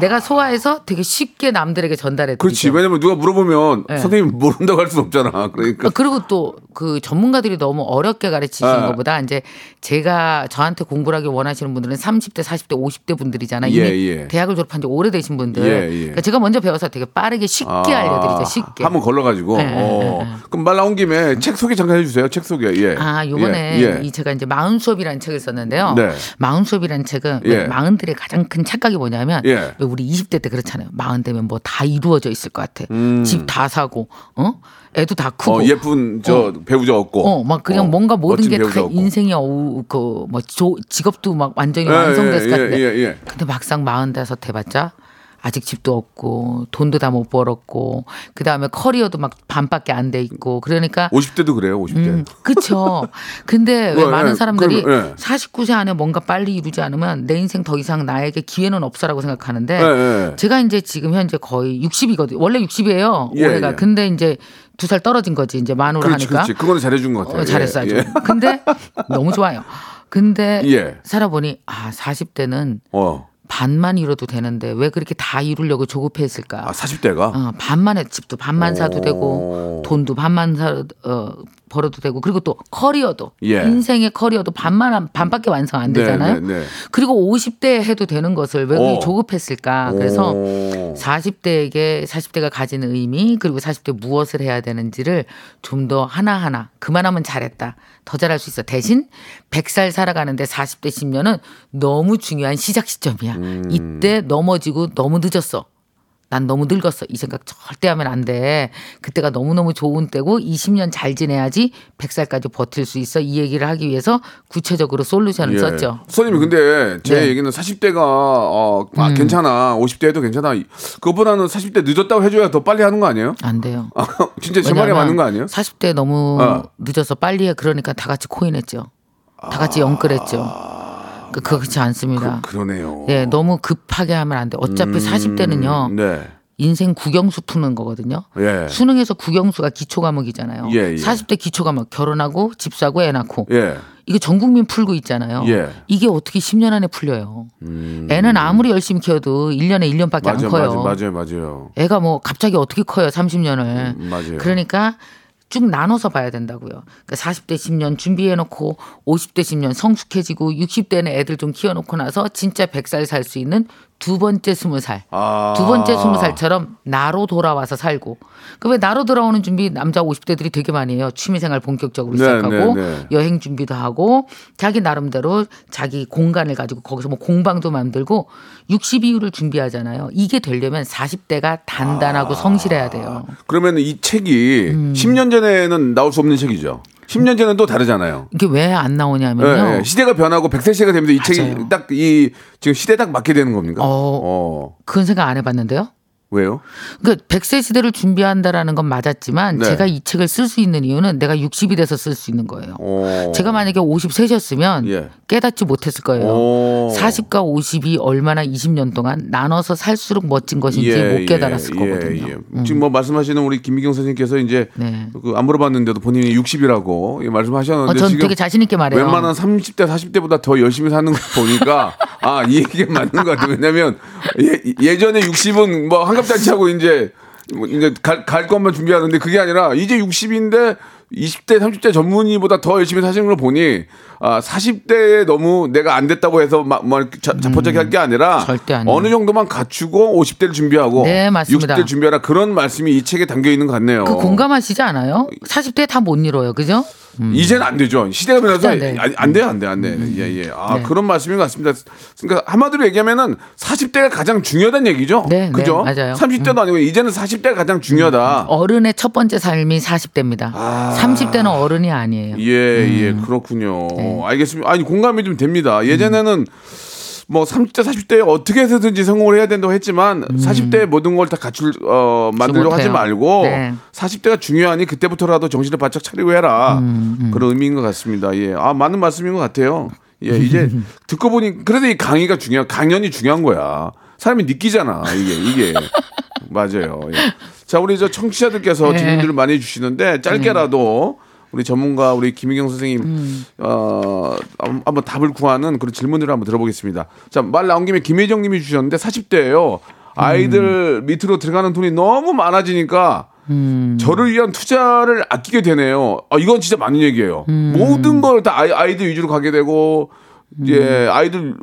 내가 소화해서 되게 쉽게 남들에게 전달해 드리죠. 그렇지. 왜냐면 누가 물어보면 네. 선생님 모른다고 할 수 없잖아. 그러니까. 아, 그리고 또그 전문가들이 너무 어렵게 가르치시는 아. 것보다 이제 제가 저한테 공부를 하기 원하시는 분들은 30대, 40대, 50대 분들이잖아요. 이미 예, 예. 대학을 졸업한 지 오래되신 분들. 예, 예. 그러니까 제가 먼저 배워서 되게 빠르게 쉽게 아, 알려드리죠. 쉽게. 한번 걸러가지고. 네, 어. 네, 네. 그럼 말 나온 김에 책 소개 잠깐 해주세요. 책 소개. 예. 아, 요번에 예, 예. 이 제가 이제 마흔 수업이라는 책을 썼는데요. 네. 마흔 수업이라는 책은 예. 마흔들의 가장 큰 착각이 뭐냐면 예. 왜 우리 20대 때 그렇잖아요. 마흔 되면 뭐 다 이루어져 있을 것 같아. 집다 사고, 어? 애도 다 크고. 음. 어, 예쁜 저 배우자 없고. 어, 막 그냥 어, 뭔가 모든 게 다. 인생이 어우 그뭐 직업도 막 완전히 예, 완성됐을 예, 것 같은데. 예, 예, 예. 근데 막상 마흔 다섯 해봤자 아직 집도 없고 돈도 다 못 벌었고 그 다음에 커리어도 막 반밖에 안 돼 있고 그러니까 50대도 그래요. 50대. 음, 그쵸. 근데 왜 어, 많은 예, 사람들이 그럼, 예. 49세 안에 뭔가 빨리 이루지 않으면 내 인생 더 이상 나에게 기회는 없어라고 생각하는데 예, 예. 제가 이제 지금 현재 거의 60이거든요. 원래 60이에요. 예, 올해가. 예. 근데 이제 두 살 떨어진 거지. 이제 만으로 그렇지, 하니까. 그렇지. 그거는 잘해준 것 같아요. 어, 잘했어 아주. 예, 예. 근데 너무 좋아요. 근데 예. 살아보니 아 40대는 어. 반만 이뤄도 되는데 왜 그렇게 다 이루려고 조급했을까? 아, 40대가? 어, 반만 해 집도 반만 사도 오. 되고 돈도 반만 사 어, 벌어도 되고 그리고 또 커리어도 예. 인생의 커리어도 반만 한- 반밖에 완성 안 네, 되잖아요. 네, 네. 그리고 50대 해도 되는 것을 왜 그렇게 오. 조급했을까? 그래서 오. 40대에게 40대가 가지는 의미 그리고 40대 무엇을 해야 되는지를 좀 더 하나하나 그만하면 잘했다. 더 잘할 수 있어. 대신 100살 살아가는데 40대 10년은 너무 중요한 시작 시점이야. 음. 이때 넘어지고 너무 늦었어. 난 너무 늙었어. 이 생각 절대 하면 안 돼. 그때가 너무너무 좋은 때고 20년 잘 지내야지 100살까지 버틸 수 있어. 이 얘기를 하기 위해서 구체적으로 솔루션을 썼죠. 선생님 근데 제 네. 음. 얘기는 40대가 어, 아, 괜찮아. 50대 해도 괜찮아. 그거보다는 40대 늦었다고 해줘야 더 빨리 하는 거 아니에요? 안 돼요. 아, 진짜 제 말이 맞는 거 아니에요? 40대 너무 어. 늦어서 빨리 해 그러니까 다 같이 코인했죠. 다 같이 영끌했죠. 그 그렇지 않습니다. 그, 러네요 예, 너무 급하게 하면 안 돼. 어차피 40대는요. 네. 인생 국영수 푸는 거거든요. 예. 수능에서 국영수가 기초 과목이잖아요. 예, 예. 40대 기초 과목 결혼하고 집 사고 애 낳고 예. 이거 전 국민 풀고 있잖아요. 예. 음. 이게 어떻게 10년 안에 풀려요. 애는 아무리 열심히 키워도 1년에 1년밖에 안 맞아요, 커요. 맞아요, 맞아요, 맞아요. 애가 뭐 갑자기 어떻게 커요? 30년을. 음, 맞아요. 그러니까 쭉 나눠서 봐야 된다고요. 그러니까 40대 10년 준비해 놓고 50대 10년 성숙해지고 60대는 애들 좀 키워 놓고 나서 진짜 100살 살 수 있는 두 번째 20살. 아. 두 번째 20살처럼 나로 돌아와서 살고. 그 왜 나로 돌아오는 준비 남자 50대들이 되게 많이 해요. 취미생활 본격적으로 네, 시작하고 네, 네. 여행 준비도 하고 자기 나름대로 자기 공간을 가지고 거기서 뭐 공방도 만들고 60 이후를 준비하잖아요. 이게 되려면 40대가 단단하고 성실해야 돼요. 그러면 이 책이 음. 10년 전에는 나올 수 없는 책이죠. 10년 전에는 또 다르잖아요. 이게 왜 안 나오냐면요. 예, 예. 시대가 변하고 100세 시대가 되면서 이 책이. 딱 이 지금 시대에 딱 맞게 되는 겁니까? 어. 어. 그건 생각 안 해봤는데요. 왜요? 그러니까 100세 시대를 준비한다라는 건 맞았지만 네. 제가 이 책을 쓸 수 있는 이유는 내가 60이 돼서 쓸 수 있는 거예요. 어. 제가 만약에 53셨으면 예. 깨닫지 못했을 거예요. 오. 40과 50이 얼마나 20년 동안 나눠서 살수록 멋진 것인지 못 깨달았을 거거든요. 예. 음. 지금 뭐 말씀하시는 우리 김미경 선생님께서 이제 네. 그안 물어봤는데도 본인이 60이라고 말씀하셨는데 어, 전 되게 자신 있게 말해요. 웬만한 30대 40대보다 더 열심히 사는 거 보니까 아, 이 얘기가 맞는 것 같아요. 왜냐면 예, 예전에 60은 뭐한 갑잔치하고 이제 뭐 이제 갈, 갈 것만 준비하는데 그게 아니라 이제 60인데 20대, 30대 전문의보다 더 열심히 사시는 걸 보니 아, 40대에 너무 내가 안 됐다고 해서 막, 자, 자포자기 할 게 아니라 음. 어느 정도만 갖추고 50대를 준비하고 네, 맞습니다. 60대 준비하라 그런 말씀이 이 책에 담겨 있는 것 같네요. 그 공감하시지 않아요? 40대 다 못 이뤄요. 그죠? 이제는 안 되죠. 시대가 변해서 안 돼. 안, 안 돼요, 안 돼, 안 돼. 예, 예. 아, 네. 그런 말씀인 것 같습니다. 그러니까 한마디로 얘기하면은 40대가 가장 중요하다는 얘기죠. 네, 네, 그죠? 맞아요. 30대도 아니고 이제는 40대가 가장 중요하다. 어른의 첫 번째 삶이 40대입니다. 30대는 어른이 아니에요. 예, 예, 그렇군요. 네. 알겠습니다. 아니, 공감이 좀 됩니다. 예전에는 뭐 30대, 40대에 어떻게 해서든지 성공을 해야 된다고 했지만 40대에 모든 걸 다 갖출, 어, 만들려고 하지 음. 못해요. 말고 네. 40대가 중요하니 그때부터라도 정신을 바짝 차리고 해라. 음, 그런 의미인 것 같습니다. 예. 아, 맞는 말씀인 것 같아요. 예, 이제 듣고 보니 그래도 이 강의가 중요한, 강연이 중요한 거야. 사람이 느끼잖아. 이게, 이게. 맞아요. 예. 자, 우리 저 청취자들께서 네. 질문들을 많이 주시는데 짧게라도 우리 전문가 우리 김희경 선생님 음. 어 한- 한번 답을 구하는 그런 질문들을 한번 들어보겠습니다. 자, 말 나온 김에 김혜정 님이 주셨는데 40대예요. 아이들 밑으로 들어가는 돈이 너무 많아지니까 저를 위한 투자를 아끼게 되네요. 아, 이건 진짜 맞는 얘기예요. 모든 걸 다 아이, 아이들 위주로 가게 되고 예, 아이들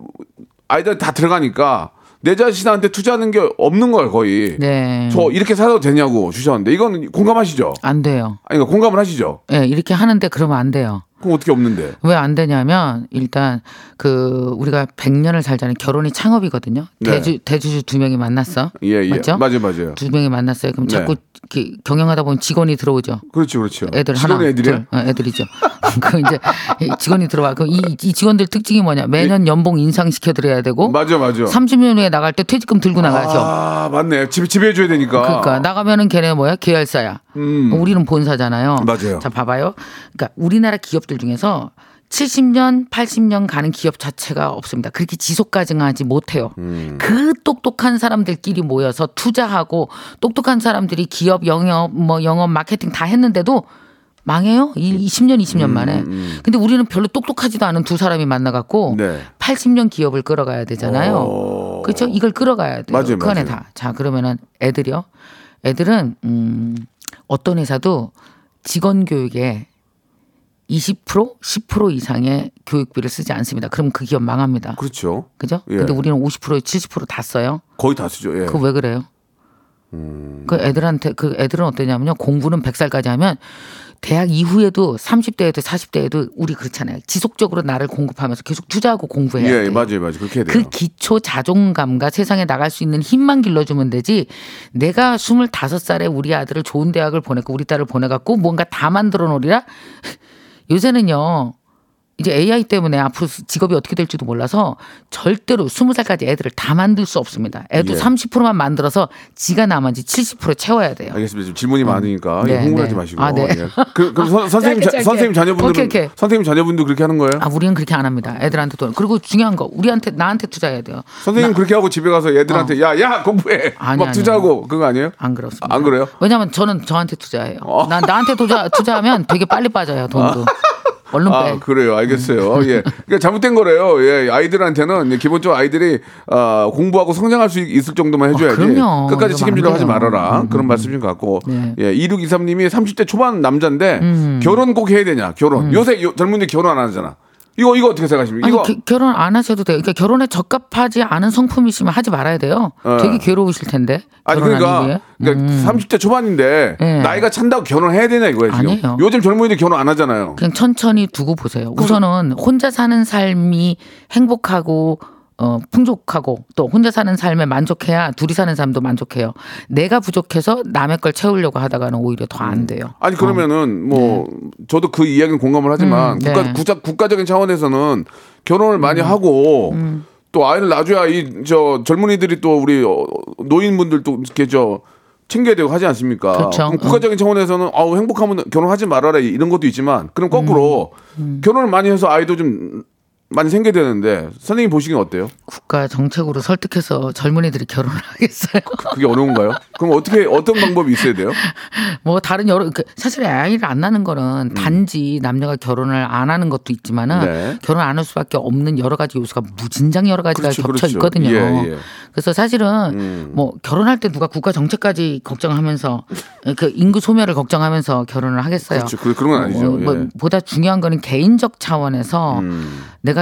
아이들 다 들어가니까 내 자신한테 투자하는 게 없는 거예요, 거의. 네. 저 이렇게 살아도 되냐고 주셨는데 이건 공감하시죠? 안 돼요. 아니, 그러니까 공감을 하시죠? 예, 이렇게 하는데 그러면 안 돼요. 그럼 어떻게 없는데? 왜 안 되냐면 일단 그 우리가 100년을 살자는 결혼이 창업이거든요. 네. 대주 대주주 두 명이 만났어. 예, 예. 맞죠? 맞아요, 맞아요. 두 명이 만났어요. 그럼 네. 자꾸 이렇게 경영하다 보면 직원이 들어오죠. 그렇죠, 그렇죠. 애들 하나, 애들이요? 둘, 어, 애들이죠. 그 이제 이 직원이 들어와. 그럼 이, 이 직원들 특징이 뭐냐? 매년 연봉 인상 시켜드려야 되고, 맞아, 맞아. 30년 후에 나갈 때 퇴직금 들고 나가죠. 아, 맞네. 집, 집에 해줘야 되니까. 그러니까 나가면은 걔네 뭐야? 계열사야. 음. 우리는 본사잖아요. 맞아요. 자, 봐봐요. 그러니까 우리나라 기업 들 중에서 70년, 80년 가는 기업 자체가 없습니다. 그렇게 지속 가능하지 못해요. 음. 그 똑똑한 사람들끼리 모여서 투자하고 똑똑한 사람들이 기업 영업, 뭐 영업, 마케팅 다 했는데도 망해요. 이 20년, 20년 만에. 근데 우리는 별로 똑똑하지도 않은 두 사람이 만나갖고 음, 네. 80년 기업을 끌어가야 되잖아요. 어. 그렇죠? 이걸 끌어가야 돼요. 맞아요, 그 안에 맞아요. 다. 자, 그러면은 애들이요. 애들은 음, 어떤 회사도 직원 교육에 20% 10% 이상의 교육비를 쓰지 않습니다. 그럼 그 기업 망합니다. 그렇죠. 그죠? 예. 근데 우리는 50% 70%다 써요. 거의 다 쓰죠. 예. 그거 왜 그래요? 음. 그 애들한테 그 애들은 어떠냐면요. 공부는 100살까지 하면 대학 이후에도 30대에도 40대에도 우리 그렇잖아요. 지속적으로 나를 공급하면서 계속 투자하고 공부해야 예, 돼. 맞아요, 맞아요. 그렇게 해야 돼요. 그 기초 자존감과 세상에 나갈 수 있는 힘만 길러주면 되지. 내가 25살에 우리 아들을 좋은 대학을 보냈고 우리 딸을 보내갖고 뭔가 다 만들어 놓으리라. 요새는요. 이제 AI 때문에 앞으로 직업이 어떻게 될지도 몰라서 절대로 20살까지 애들을 다 만들 수 없습니다. 애도 예. 30%만 만들어서 지가 나머지 70% 채워야 돼요. 알겠습니다. 지금 질문이 많으니까 네, 예, 흥분하지 네. 마시고. 아, 네. 예. 그, 그럼 선, 선생님, 짧게. 선생님 자녀분들 오케이, 오케이. 선생님 자녀분도 그렇게 하는 거예요? 아, 우리는 그렇게 안 합니다. 애들한테 돈. 그리고 중요한 거, 우리한테 나한테 투자해야 돼요. 선생님 그렇게 하고 집에 가서 애들한테 야, 야, 공부해. 어. 아니, 막 아니, 투자하고 그거 아니에요? 안 그렇습니다. 안 그래요? 왜냐하면 저는 저한테 투자해요. 어. 난 나한테 투자 투자하면 되게 빨리 빠져요 돈도. 얼른 빼. 아, 그래요. 알겠어요. 예. 그러니까 잘못된 거래요. 예. 아이들한테는 기본적으로 아이들이 어, 공부하고 성장할 수 있을 정도만 해줘야지. 아, 그럼요. 끝까지 책임지려 안 하지. 말아라. 그런 말씀인 것 같고. 네. 예. 2623님이 30대 초반 남자인데 음. 결혼 꼭 해야 되냐? 결혼. 요새 요- 젊은이들 결혼 안 하잖아. 이거 이거 어떻게 생각하십니까? 이거 게- 결혼 안 하셔도 돼요. 그러니까 결혼에 적합하지 않은 성품이시면 하지 말아야 돼요. 어. 되게 괴로우실 텐데. 아니 그러니까. 그러니까 30대 초반인데 네. 나이가 찬다고 결혼해야 되냐 이거예요 지금. 아니에요. 요즘 젊은이들 결혼 안 하잖아요. 그냥 천천히 두고 보세요. 우선은 혼자 사는 삶이 행복하고 어, 풍족하고 또 혼자 사는 삶에 만족해야 둘이 사는 삶도 만족해요. 내가 부족해서 남의 걸 채우려고 하다가는 오히려 더 안 돼요. 아니 그러면은 뭐 저도 그 이야기는 공감을 하지만 음, 국가 네. 국가 국가적인 차원에서는 결혼을 많이 하고 음. 또 아이를 낳아줘야 이 저 젊은이들이 또 우리 어, 노인분들도 이렇게 저 챙겨야 되고 하지 않습니까? 그렇죠. 국가적인 차원에서는 아우 행복하면 결혼하지 말아라 이런 것도 있지만 그럼 거꾸로 음. 결혼을 많이 해서 아이도 좀 많이 생겨야 되는데 선생님 보시기엔 어때요? 국가 정책으로 설득해서 젊은이들이 결혼을 하겠어요. 그게 어려운가요? 그럼 어떻게 어떤 방법이 있어야 돼요? 뭐 다른 여러 그 사실 아이를 안 낳는 거는 단지 남녀가 결혼을 안 하는 것도 있지만은 음. 네. 결혼 안 할 수밖에 없는 여러 가지 요소가 무진장 여러 가지가 그렇죠, 겹쳐 그렇죠. 있거든요. 예, 예. 그래서 사실은 음. 뭐 결혼할 때 누가 국가 정책까지 걱정하면서 그 인구 소멸을 걱정하면서 결혼을 하겠어요. 그렇죠. 그- 그런 건 아니죠. 뭐, 뭐 예. 보다 중요한 거는 개인적 차원에서 음. 내가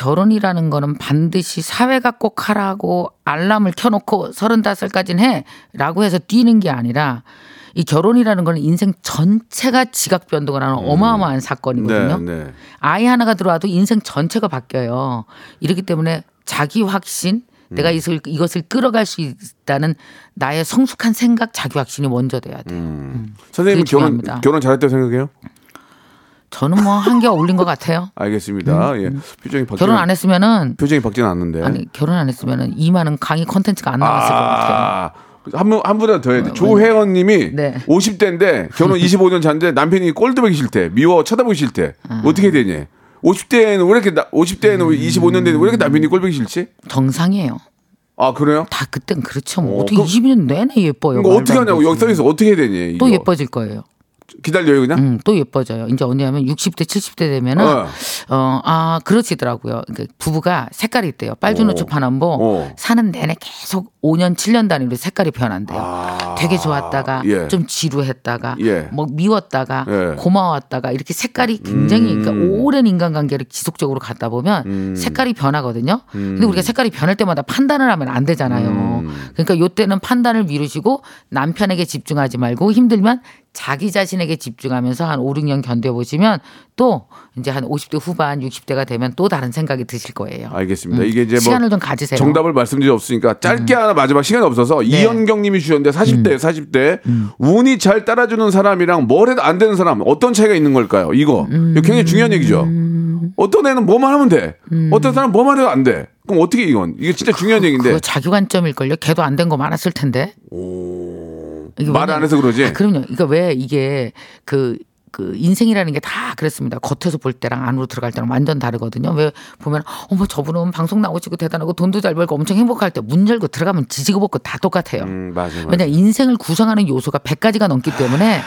결혼이라는 거는 반드시 사회가 꼭 하라고 알람을 켜놓고 서른다섯까지는 해 라고 해서 뛰는 게 아니라 이 결혼이라는 거는 인생 전체가 지각 변동을 하는 어마어마한 사건이거든요. 음. 네, 네. 아이 하나가 들어와도 인생 전체가 바뀌어요. 이렇기 때문에 자기 확신, 음. 내가 이것을, 이것을 끌어갈 수 있다는 나의 성숙한 생각, 자기 확신이 먼저 돼야 돼요. 선생님 그게 결혼 중요합니다. 결혼 잘했다고 생각해요? 저는 뭐 한 개 어울린 것 같아요. 알겠습니다. 예. 표정이 바뀌 음, 결혼 안 했으면은 표정이 바뀌진 않는데. 아니 결혼 안 했으면은 이만은 강의 컨텐츠가 안 나왔을 것 같아요. 아, 한분 한 분이라도 더 해야 돼. 조혜원 님이 네. 50대인데 결혼 25년 차인데 남편이 꼴도 보기 싫대. 미워 쳐다보기 싫대. 아. 어떻게 되니? 50대에는 왜 이렇게 나, 50대에는 음. 25년 되는 왜 이렇게 남편이 꼴 보기 싫지? 정상이에요. 아, 그래요? 다 그땐 그렇죠. 뭐 어, 그럼- 20년 내내 예뻐요. 말도 어떻게 안 하냐고. 여기 써 있어. 어떻게 되니? 또? 예뻐질 거예요. 기다려요, 그냥? 음, 또 예뻐져요. 이제 언제냐면 60대, 70대 되면은 어. 어, 아, 그러시더라고요. 그러니까 부부가 색깔이 있대요. 빨주노초 어. 파남보 어. 사는 내내 계속 5년, 7년 단위로 색깔이 변한대요. 아. 되게 좋았다가 예. 좀 지루했다가 예. 뭐 미웠다가 예. 고마웠다가 이렇게 색깔이 굉장히 음. 그러니까 오랜 인간관계를 지속적으로 갖다 보면 음. 색깔이 변하거든요. 근데 우리가 색깔이 변할 때마다 판단을 하면 안 되잖아요. 음. 그러니까 요때는 판단을 미루시고 남편에게 집중하지 말고 힘들면 자기 자신에게 집중하면서 한 5, 6년 견뎌보시면 또 이제 한 50대 후반, 60대가 되면 또 다른 생각이 드실 거예요. 알겠습니다. 이게 이제 뭐 시간을 좀 가지세요. 음. 정답을 말씀드릴 수 없으니까 짧게 하나 마지막 시간이 없어서 네. 이현경 님이 주셨는데 40대, 음. 40대 운이 잘 따라주는 사람이랑 뭘 해도 안 되는 사람 어떤 차이가 있는 걸까요? 이거. 음. 이거 굉장히 중요한 얘기죠. 어떤 애는 뭐만 하면 돼. 어떤 사람은 뭐만 해도 안 돼. 그럼 어떻게 이건? 이게 진짜 중요한 얘기인데 그거 자기 관점일걸요. 걔도 안 된 거 많았을 텐데. 이게 말안 왜냐면- 해서 그러지. 아, 그럼요. 그러니까 왜 이게 그, 그 인생이라는 게 다 그랬습니다. 겉에서 볼 때랑 안으로 들어갈 때랑 완전 다르거든요. 왜 보면 어머 저분은 방송 나오시고 대단하고 돈도 잘 벌고 엄청 행복할 때 문 열고 들어가면 지지고 볶고 다 똑같아요. 음, 맞아, 맞아. 왜냐 인생을 구성하는 요소가 100가지가 넘기 때문에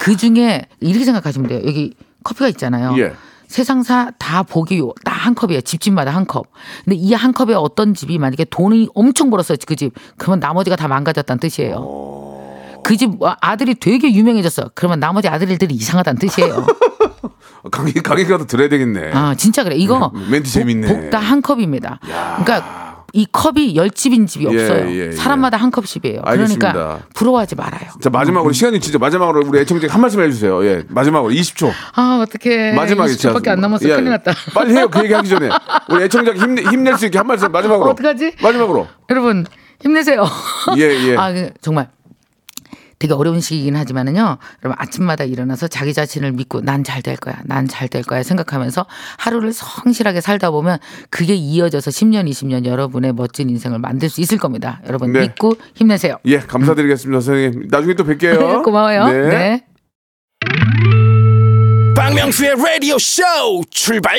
그 중에 이렇게 생각하시면 돼요. 여기 커피가 있잖아요. 예. 세상사 다 보기 딱한 컵이에요. 집집마다 한 컵. 근데 이 한 컵에 어떤 집이 만약에 돈이 엄청 벌었어요. 그 집. 그러면 나머지가 다 망가졌다는 뜻이에요. 그 집 아들이 되게 유명해졌어. 그러면 나머지 아들들이 이상하다는 뜻이에요. 강의 강의 가서 들어야 되겠네. 아 진짜 그래. 이거 멘트 재밌네. 복다 한 컵입니다. 그러니까 이 컵이 열 집인 집이 예, 없어요. 예, 예. 사람마다 한 컵씩이에요. 알겠습니다. 그러니까 부러워하지 말아요. 자 마지막으로 시간이 진짜 마지막으로 우리 애청자 한 말씀 해주세요. 예, 마지막으로 20초. 아 어떻게 마지막에 20초밖에 안 남았어. 예, 큰일 났다. 빨리 해요. 그 얘기 하기 전에 우리 애청자 힘내, 힘낼 수 있게 한 말씀 마지막으로. 어떡하지? 마지막으로. 여러분 힘내세요. 예, 예. 아 그, 정말 되게 어려운 시기긴 하지만은요. 여러분 아침마다 일어나서 자기 자신을 믿고 난 잘 될 거야. 난 잘 될 거야 생각하면서 하루를 성실하게 살다 보면 그게 이어져서 10년, 20년 여러분의 멋진 인생을 만들 수 있을 겁니다. 여러분 네. 믿고 힘내세요. 예, 감사드리겠습니다, 선생님. 나중에 또 뵐게요. 고마워요. 네. 박명수의 라디오 쇼 출발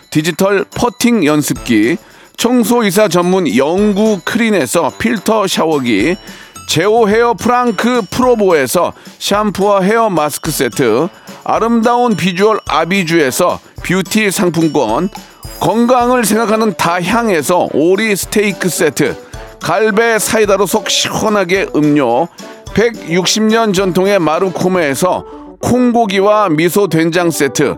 디지털 퍼팅 연습기, 청소이사 전문 영구 크린에서 필터 샤워기, 제오 헤어 프랑크 프로보에서 샴푸와 헤어 마스크 세트, 아름다운 비주얼 아비주에서 뷰티 상품권, 건강을 생각하는 다향에서 오리 스테이크 세트, 갈배 사이다로 속 시원하게 음료, 160년 전통의 마루코메에서 콩고기와 미소 된장 세트,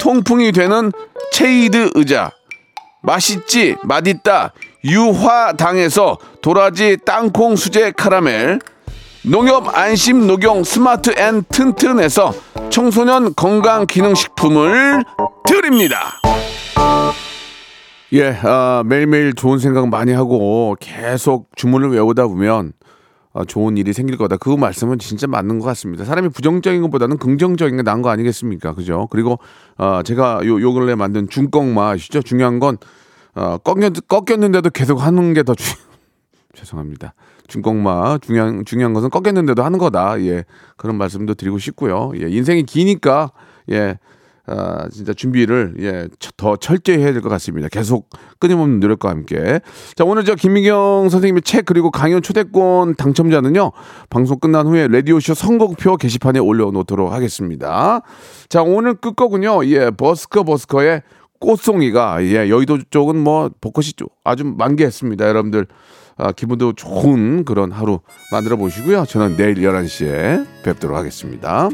통풍이 되는 체이드 의자. 맛있지 맛있다. 유화당에서 도라지 땅콩 수제 카라멜. 농협 안심 녹용 스마트 앤 튼튼에서 청소년 건강 기능식품을 드립니다. 예, 아, 매일매일 좋은 생각 많이 하고 계속 주문을 외우다 보면 아, 좋은 일이 생길 거다. 그 말씀은 진짜 맞는 것 같습니다. 사람이 부정적인 것보다는 긍정적인 게 나은 거 아니겠습니까? 그죠? 그리고 아, 제가 요, 요 근래 만든 중꺾마 아시죠? 중요한 건 어, 꺾였, 꺾였는데도 계속 하는 게 더 중, 죄송합니다. 중꺾마 중요한 중요한 것은 꺾였는데도 하는 거다. 예 그런 말씀도 드리고 싶고요. 예 인생이 기니까 예. 아, 진짜 준비를 예, 처- 더 철저히 해야 될 것 같습니다. 계속 끊임없는 노력과 함께. 자, 오늘 저 김미경 선생님의 책 그리고 강연 초대권 당첨자는요. 방송 끝난 후에 라디오쇼 선곡표 게시판에 올려놓도록 하겠습니다. 자, 오늘 끝곡은요. 예, 버스커 버스커의 꽃송이가 예, 여의도 쪽은 뭐 벚꽃이 좀 아주 만개했습니다. 여러분들 아, 기분도 좋은 그런 하루 만들어 보시고요. 저는 내일 11시에 뵙도록 하겠습니다.